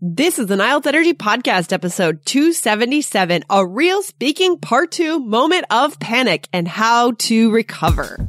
This is the IELTS Energy Podcast episode 277, a real speaking part two moment of panic and how to recover.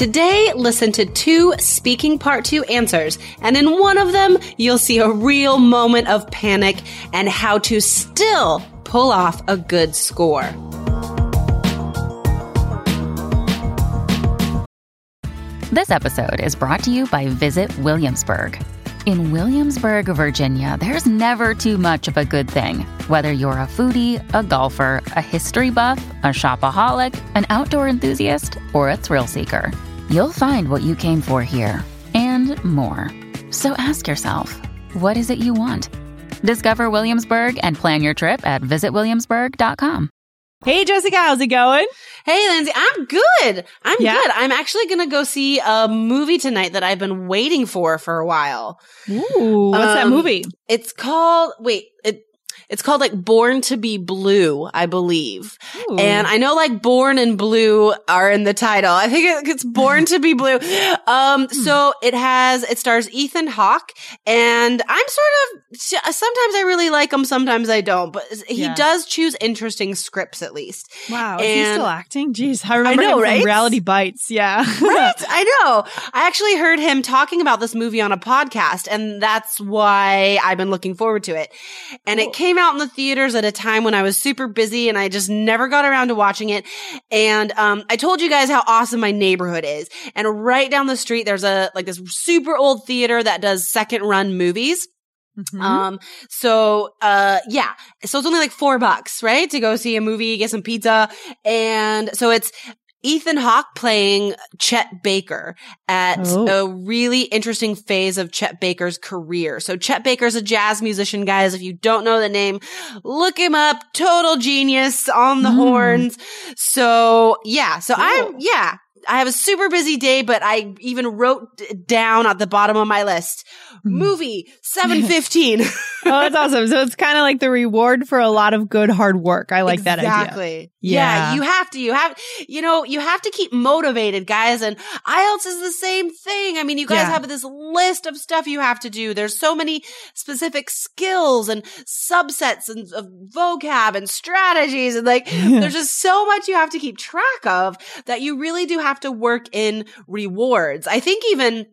Today, listen to two speaking part two answers, and in one of them, you'll see a real moment of panic and how to still pull off a good score. This episode is brought to you by Visit Williamsburg. In Williamsburg, Virginia, there's never too much of a good thing. Whether you're a foodie, a golfer, a history buff, a shopaholic, an outdoor enthusiast, or a thrill seeker, you'll find what you came for here and more. So ask yourself, what is it you want? Discover Williamsburg and plan your trip at visitwilliamsburg.com. Hey, Jessica, how's it going? Hey, Lindsay, I'm good. I'm Yeah? good. I'm actually going to go see a movie tonight that I've been waiting for for a while. Ooh, what's that Um, movie? It's called, wait, it, it's called like Born to be Blue, I believe. Ooh. And I know like Born and Blue are in the title. I think it's Born to be Blue. Um, so it has, it stars Ethan Hawke and I'm sort of, sometimes I really like him, sometimes I don't, but he Yeah. does choose interesting scripts at least. Wow, is he still acting? Jeez, I remember know, him from right? Reality Bites. Yeah, Right. I know. I actually heard him talking about this movie on a podcast, and that's why I've been looking forward to it. And it came out in the theaters at a time when I was super busy and I just never got around to watching it. And um, I told you guys how awesome my neighborhood is. And right down the street, there's a like this super old theater that does second run movies. Mhm. Um, so, uh, yeah. So it's only like four bucks, right? To go see a movie, get some pizza. And so it's Ethan Hawke playing Chet Baker at Oh. a really interesting phase of Chet Baker's career. So Chet Baker's a jazz musician, guys. If you don't know the name, look him up. Total genius on the Mm. horns. So yeah. So I'm, yeah. I have a super busy day, but I even wrote down at the bottom of my list, Mm. movie 715. oh, that's awesome. So it's kind of like the reward for a lot of good hard work. I like that idea. Exactly. Yeah. Yeah. You have to, you have, you know, you have to keep motivated, guys. And IELTS is the same thing. I mean, you guys Yeah. have this list of stuff you have to do. There's so many specific skills and subsets and of vocab and strategies. And like, there's just so much you have to keep track of that you really do have to work in rewards. I think even,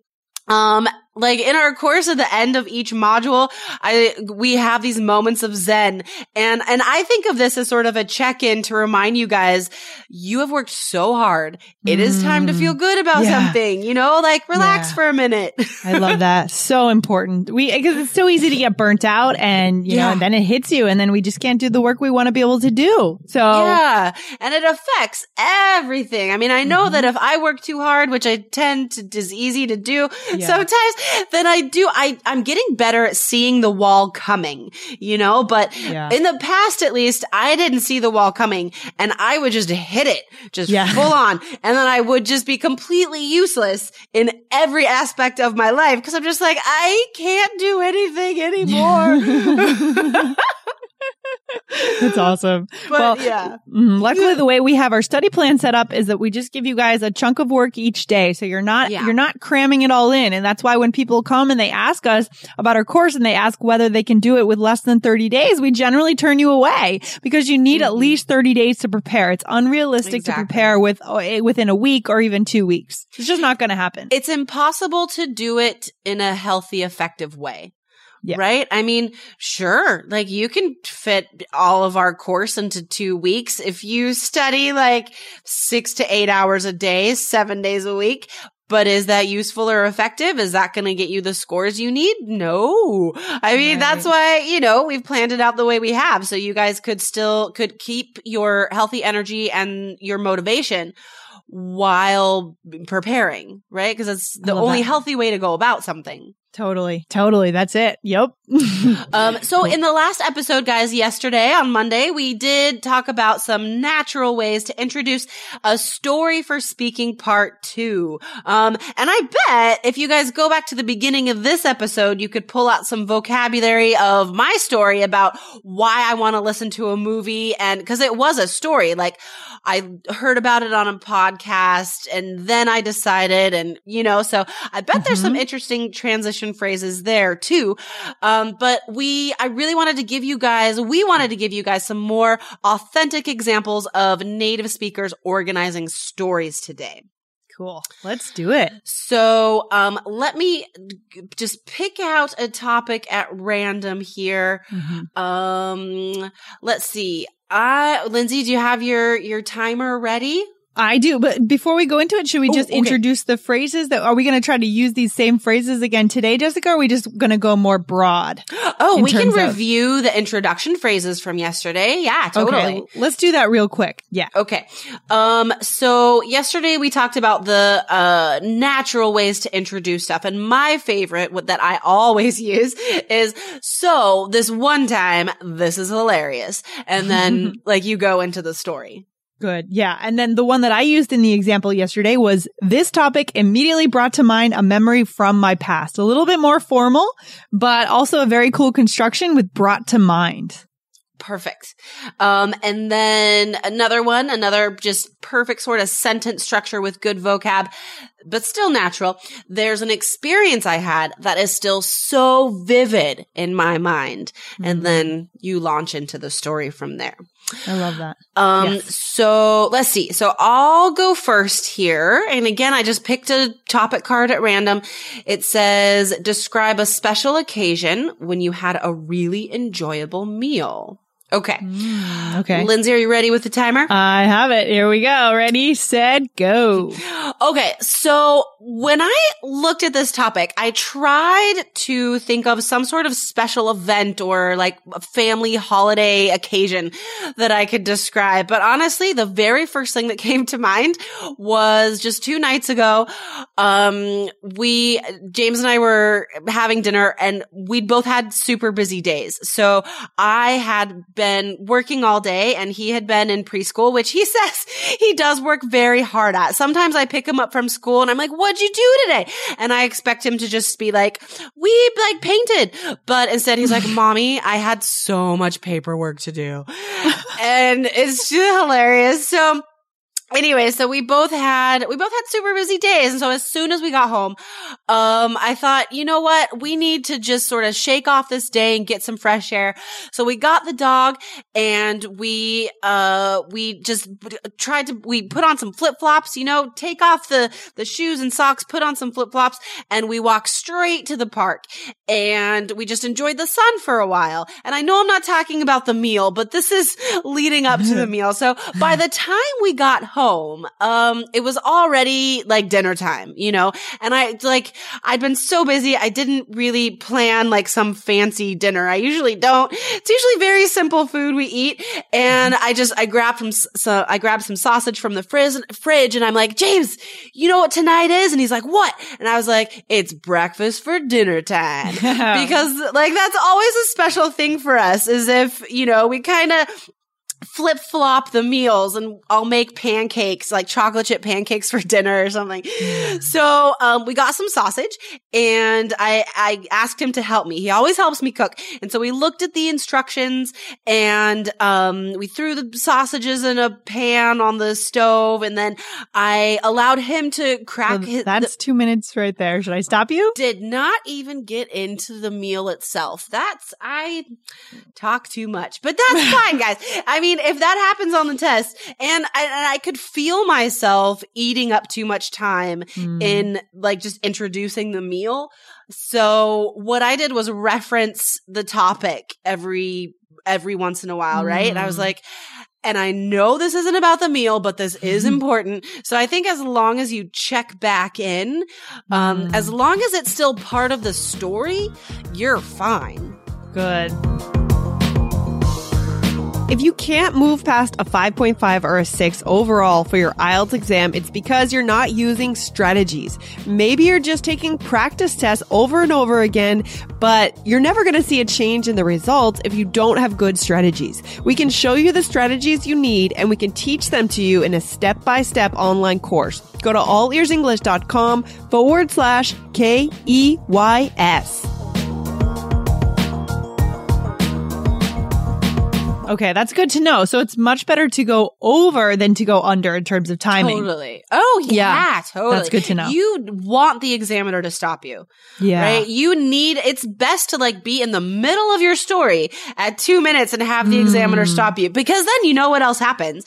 um, like in our course at the end of each module, I, we have these moments of Zen and, and I think of this as sort of a check-in to remind you guys, you have worked so hard. It is time to Mm. feel good about Yeah. something, you know, like relax Yeah. for a minute. I love that. So important. We because it's so easy to get burnt out, and you know, Yeah. and then it hits you, and then we just can't do the work we want to be able to do. So Yeah. And it affects everything. I mean, I know Mm-hmm. that if I work too hard, which I tend to is easy to do sometimes, then I do, I, I'm getting better at seeing the wall coming, you know, but Yeah. in the past, at least I didn't see the wall coming and I would just hit it just Yeah. full on. And then I would just be completely useless in every aspect of my life because I'm just like, I can't do anything anymore. That's awesome. But well, yeah. mhm, luckily, the way we have our study plan set up is that we just give you guys a chunk of work each day, so you're not Yeah. you're not cramming it all in, and that's why when people come and they ask us about our course and they ask whether they can do it with less than 30 days, we generally turn you away because you need at Mhm. least 30 days to prepare. It's unrealistic to prepare with uh, within a week or even two weeks. It's just not going to happen. it's impossible to do it in a healthy, effective way. Yeah. Right? I mean, sure, like you can fit all of our course into two weeks if you study like six to eight hours a day, seven days a week. But is that useful or effective? Is that going to get you the scores you need? No. I mean, Right. that's why, you know, we've planned it out the way we have. So you guys could still, could keep your healthy energy and your motivation while preparing, right? Because it's the only that. healthy way to go about something. Totally. Totally. That's it. Yep. um, so in the last episode, guys, yesterday on Monday, we did talk about some natural ways to introduce a story for speaking part two. Um, and I bet if you guys go back to the beginning of this episode, you could pull out some vocabulary of my story about why I want to listen to a movie. And cause it was a story, like I heard about it on a podcast and then I decided and, you know, so I bet mm-hmm. there's some mm-hmm. interesting transition phrases there too. Um, but we, I really wanted to give you guys, we wanted to give you guys some more authentic examples of native speakers organizing stories today. Cool. Let's do it. So, um, let me just pick out a topic at random here. Mm-hmm. Um, let's see. Uh, Lindsay, do you have your, your timer ready? I do, but before we go into it, should we just okay. introduce the phrases that are we going to try to use these same phrases again today, Jessica? Are we just going to go more broad? Oh, we can review of- the introduction phrases from yesterday. Yeah, totally. Okay, let's do that real quick. Yeah. Okay. Um, so yesterday we talked about the, uh, natural ways to introduce stuff. And my favorite that I always use is, so this one time, this is hilarious. And then like you go into the story. Good. Yeah. And then the one that I used in the example yesterday was this topic immediately brought to mind a memory from my past. A little bit more formal, but also a very cool construction with brought to mind. Perfect. Um, and then another one, another just perfect sort of sentence structure with good vocab, but still natural. There's an experience I had that is still so vivid in my mind. Mm-hmm. And then you launch into the story from there. I love that. Um, yes. so let's see. So I'll go first here. And again, I just picked a topic card at random. It says, describe a special occasion when you had a really enjoyable meal. Okay. Mm, okay. Lindsay, are you ready with the timer? I have it. Here we go. Ready, set, go. Okay. So when I looked at this topic, I tried to think of some sort of special event or like a family holiday occasion that I could describe. But honestly, the very first thing that came to mind was just two nights ago. Um, we, James and I were having dinner and we'd both had super busy days. So I had been working all day and he had been in preschool, which he says he does work very hard at. Sometimes I pick him up from school and I'm like, what'd you do today? And I expect him to just be like, we like painted. But instead he's like, mommy, I had so much paperwork to do. and it's just hilarious. So anyway, so we both had we both had super busy days, and so as soon as we got home, um, I thought, you know what, we need to just sort of shake off this day and get some fresh air. So we got the dog, and we uh we just tried to we put on some flip flops, you know, take off the the shoes and socks, put on some flip flops, and we walked straight to the park, and we just enjoyed the sun for a while. And I know I'm not talking about the meal, but this is leading up to the meal. So by the time we got home, um, it was already like dinner time, you know, and I like, I'd been so busy. I didn't really plan like some fancy dinner. I usually don't. It's usually very simple food we eat. And I just, I grabbed some, so I grabbed some sausage from the frizz, fridge and I'm like, James, you know what tonight is? And he's like, what? And I was like, it's breakfast for dinner time because like that's always a special thing for us is if, you know, we kind of flip flop the meals and I'll make pancakes, like chocolate chip pancakes for dinner or something. So, um, we got some sausage and I, I asked him to help me. He always helps me cook. And so we looked at the instructions and, um, we threw the sausages in a pan on the stove and then I allowed him to crack his, That's the, two minutes right there. Should I stop you? Did not even get into the meal itself. That's, I talk too much, but that's fine, guys. I mean, mean, if that happens on the test and I, and I could feel myself eating up too much time mm. in like just introducing the meal. So what I did was reference the topic every, every once in a while, mm. right? And I was mm. like, and I know this isn't about the meal, but this is important. So I think as long as you check back in, um, mm. as long as it's still part of the story, you're fine. Good. If you can't move past a 5.5 or a 6 overall for your IELTS exam, it's because you're not using strategies. Maybe you're just taking practice tests over and over again, but you're never going to see a change in the results if you don't have good strategies. We can show you the strategies you need and we can teach them to you in a step by step online course. Go to allearsenglish.com forward slash K E Y S. Okay, that's good to know. So it's much better to go over than to go under in terms of timing. Totally. Oh yeah, Yeah, totally. that's good to know. You want the examiner to stop you, Yeah. right? You need. It's best to like be in the middle of your story at two minutes and have the examiner stop you because then you know what else happens.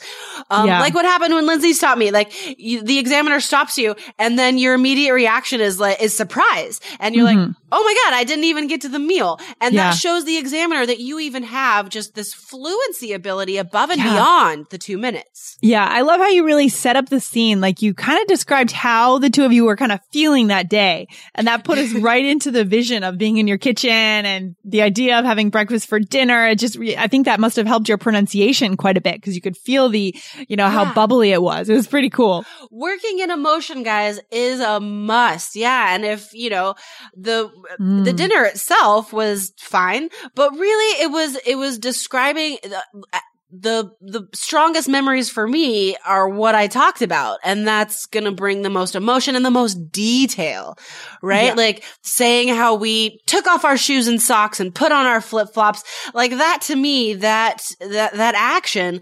Um, Mm. Yeah. Like what happened when Lindsay stopped me. Like you, the examiner stops you, and then your immediate reaction is like is surprise, and you're like, "Oh my god, I didn't even get to the meal," and Mm-hmm. Yeah. that shows the examiner that you even have just this fluency ability above and Yeah. beyond the two minutes. Yeah, I love how you really set up the scene. Like you kind of described how the two of you were kind of feeling that day. And that put us right into the vision of being in your kitchen and the idea of having breakfast for dinner. It just, re- I think that must have helped your pronunciation quite a bit because you could feel the, you know, how Yeah. bubbly it was. It was pretty cool. working in emotion guys is a must yeah and if you know the the Mm. dinner itself was fine but really it was it was describing the the the strongest memories for me are what I talked about and that's going to bring the most emotion and the most detail right Yeah. like saying how we took off our shoes and socks and put on our flip-flops like that to me that that that action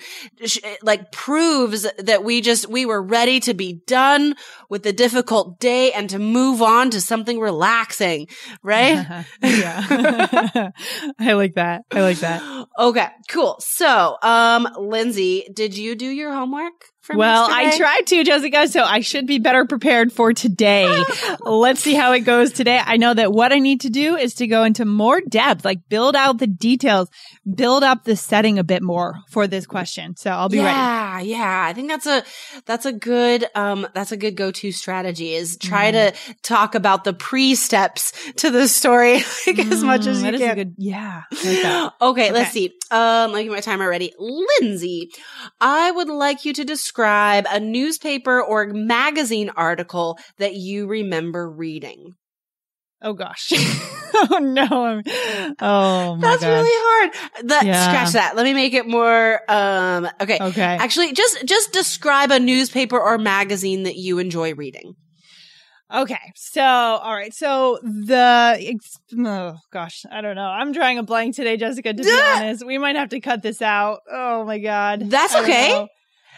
like proves that we just we were ready to be done with the difficult day and to move on to something relaxing right yeah. I like that. I like that. okay cool so um Um, lindsay did you do your homework Well, I tried to, Jessica, so I should be better prepared for today. Let's see how it goes today. I know that what I need to do is to go into more depth, like build out the details, build up the setting a bit more for this question. So I'll be ready. yeah, yeah. I think that's a that's a good um that's a good go-to strategy is try Mm. to talk about the pre-steps to the story like as much as Mm, you that is a can. good, yeah. Like that. okay, let's see. Um, me get my timer ready. Lindsay, I would like you to describe a newspaper or magazine article that you remember reading. Oh gosh. oh no. I'm- Oh my That's gosh. really hard. That Yeah. scratch that. Let me make it more um okay. Okay. Actually, just just describe a newspaper or magazine that you enjoy reading. Okay. So, all right. So the, oh gosh, I don't know. I'm drawing a blank today, Jessica, to be honest. We might have to cut this out. Oh my God. That's okay. know.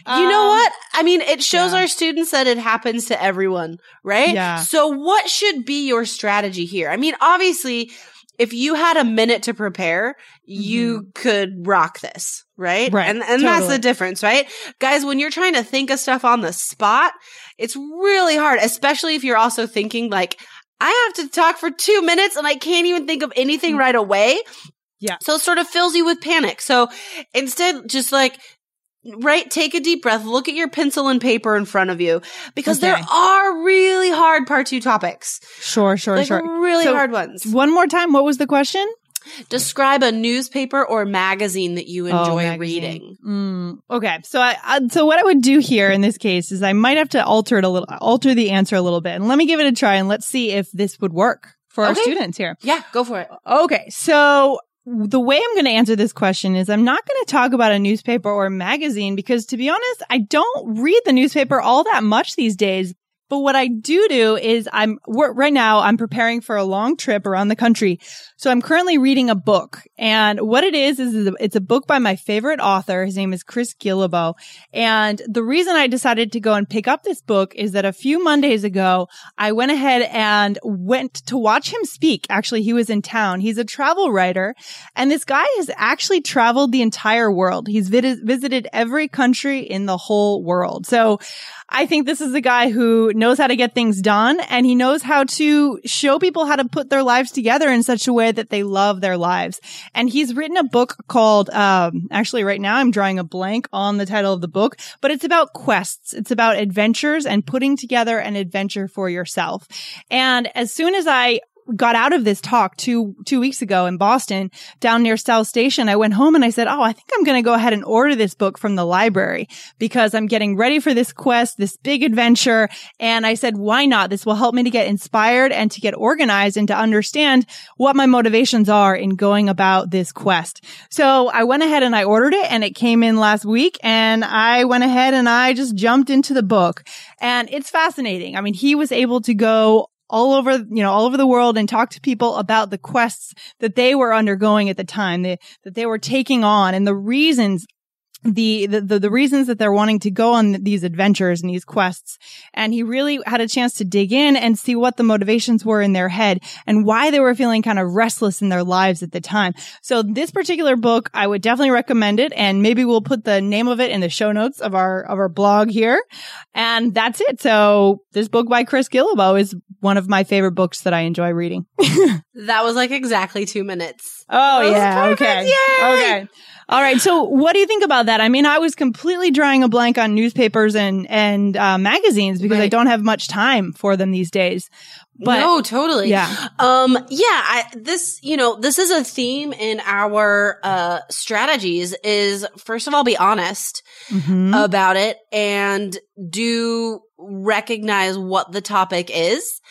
You know Um, what? I mean, it shows yeah. our students that it happens to everyone, right? Yeah. So what should be your strategy here? I mean, obviously, if you had a minute to prepare, you could rock this, right? Mm-hmm. Right. And and that's the difference, right? Guys, when you're trying to think of stuff on the spot, it's really hard, especially if you're also thinking like I have to talk for 2 minutes and I can't even think of anything right away. Yeah. So it sort of fills you with panic. So instead just like right take a deep breath look at your pencil and paper in front of you because there are really hard part 2 topics Sure, sure, like sure. really So, hard ones One more time. What was the question? describe a newspaper or magazine that you Oh, enjoy magazine. reading Mm, okay. So I, I, so what I would do here in this case is I might have to alter it a little, alter the answer a little bit and let me give it a try and let's see if this would work for our students here. yeah go for it Okay. So the way I'm going to answer this question is I'm not going to talk about a newspaper or a magazine because to be honest, I don't read the newspaper all that much these days. But what I do do is I'm right now I'm preparing for a long trip around the country. So I'm currently reading a book and what it is is it's a book by my favorite author. His name is Chris Guillebeau. And the reason I decided to go and pick up this book is that a few Mondays ago, I went ahead and went to watch him speak. Actually, he was in town. He's a travel writer and this guy has actually traveled the entire world. He's vid- visited every country in the whole world. So I think this is a guy who knows how to get things done and he knows how to show people how to put their lives together in such a way that they love their lives. And he's written a book called, um, actually right now I'm drawing a blank on the title of the book, but it's about quests. It's about adventures and putting together an adventure for yourself. And as soon as I got out of this talk two, two weeks ago in Boston down near South Station, I went home and I said, Oh, I think I'm going to go ahead and order this book from the library because I'm getting ready for this quest, this big adventure. And I said, why not? This will help me to get inspired and to get organized and to understand what my motivations are in going about this quest. So I went ahead and I ordered it and it came in last week and I went ahead and I just jumped into the book and it's fascinating. I mean, he was able to go all over, you know, all over the world and talk to people about the quests that they were undergoing at the time, that they were taking on and the reasons the, the, the reasons that they're wanting to go on these adventures and these quests. And he really had a chance to dig in and see what the motivations were in their head and why they were feeling kind of restless in their lives at the time. So this particular book, I would definitely recommend it. And maybe we'll put the name of it in the show notes of our, of our blog here. And that's it. So this book by Chris Guillebeau is one of my favorite books that I enjoy reading. that was like exactly two minutes. Oh yeah. Okay. Yay! Okay. All right. So what do you think about that? I mean, I was completely drawing a blank on newspapers and, and, uh, magazines because right. I don't have much time for them these days. But no, totally. Yeah. Um, yeah, I, this, you know, this is a theme in our, uh, strategies is first of all, be honest mm-hmm. about it and do recognize what the topic is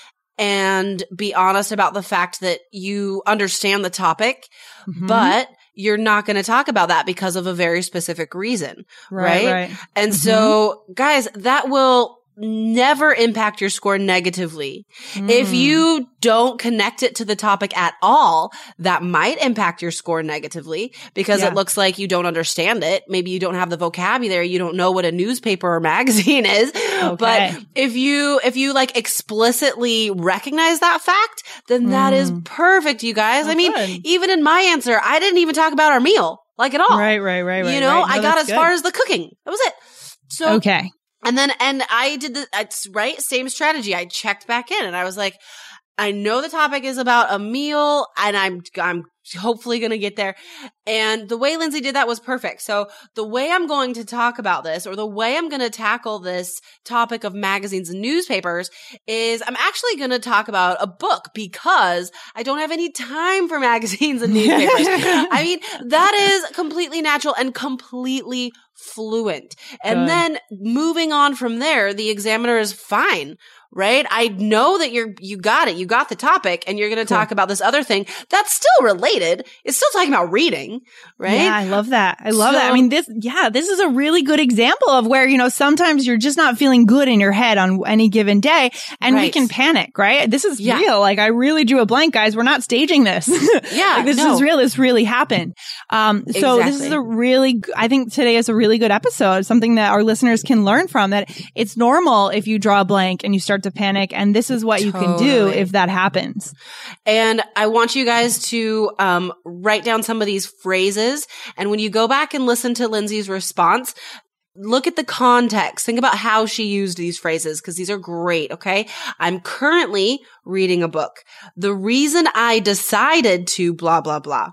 and be honest about the fact that you understand the topic, mm-hmm. but you're not going to talk about that because of a very specific reason. Right. right? right. And mm-hmm. so guys, that will never impact your score negatively. Mm. If you don't connect it to the topic at all, that might impact your score negatively because yeah. it looks like you don't understand it. Maybe you don't have the vocabulary. You don't know what a newspaper or magazine is. Okay. But if you, if you like explicitly recognize that fact, then mm. that is mm. perfect, you guys. Oh, I mean, good. even in my answer, I didn't even talk about our meal like at all. Right, right, right, right. You know, right. No, I got as good. far as the cooking. That was it. So, okay. And then, and I did the, it's right, same strategy. I checked back in and I was like, I know the topic is about a meal and I'm, I'm hopefully going to get there. And the way Lindsay did that was perfect. So the way I'm going to talk about this or the way I'm going to tackle this topic of magazines and newspapers is I'm actually going to talk about a book because I don't have any time for magazines and newspapers. I mean, that is completely natural and completely fluent. And Good. then moving on from there, the examiner is fine right? I know that you're, you got it. You got the topic and you're going to cool. talk about this other thing that's still related. It's still talking about reading, right? Yeah, I love that. I love so, that. I mean, this, yeah, this is a really good example of where, you know, sometimes you're just not feeling good in your head on any given day and right. we can panic, right? This is yeah. real. Like I really drew a blank, guys. We're not staging this. Yeah. like, this no. is real. This really happened. Um, so exactly. this is a really, I think today is a really good episode, something that our listeners can learn from that it's normal if you draw a blank and you start to panic. And this is what totally. you can do if that happens. And I want you guys to um, write down some of these phrases. And when you go back and listen to Lindsay's response, look at the context. Think about how she used these phrases because these are great. Okay. I'm currently reading a book. The reason I decided to blah, blah, blah.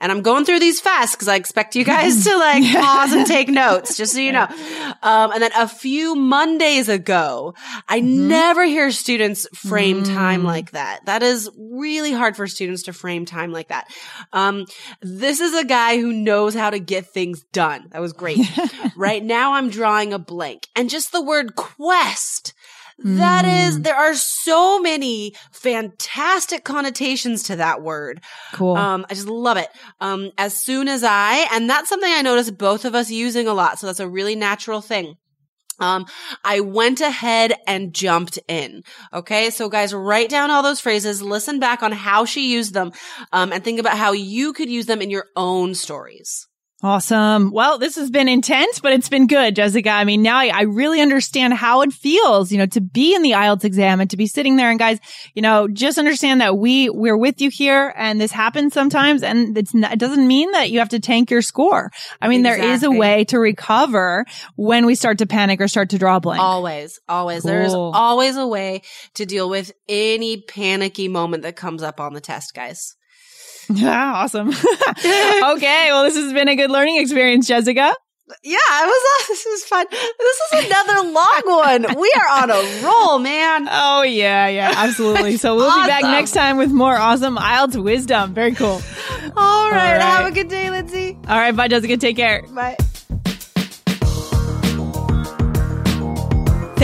And I'm going through these fast because I expect you guys to like pause and take notes, just so you know. Um, and then a few Mondays ago, I mm-hmm. never hear students frame mm. time like that. That is really hard for students to frame time like that. Um, this is a guy who knows how to get things done. That was great. right now I'm drawing a blank and just the word quest that mm. is, there are so many fantastic connotations to that word. Cool. Um, I just love it. Um, as soon as I, and that's something I noticed both of us using a lot. So that's a really natural thing. Um, I went ahead and jumped in. Okay. So guys, write down all those phrases, listen back on how she used them, um, and think about how you could use them in your own stories. Awesome. Well, this has been intense, but it's been good, Jessica. I mean, now I, I, really understand how it feels, you know, to be in the IELTS exam and to be sitting there. And guys, you know, just understand that we, we're with you here and this happens sometimes. And it's not, it doesn't mean that you have to tank your score. I mean, exactly. there is a way to recover when we start to panic or start to draw blank. Always, always. Cool. There's always a way to deal with any panicky moment that comes up on the test, guys. Yeah, awesome. okay, well, this has been a good learning experience, Jessica. Yeah, it was. This was fun. This is another long one. We are on a roll, man. Oh yeah, yeah, absolutely. So we'll be back next time with more awesome IELTS wisdom. Very cool. All right, right. have a good day, Lindsay. All right, bye, Jessica. Take care. Bye.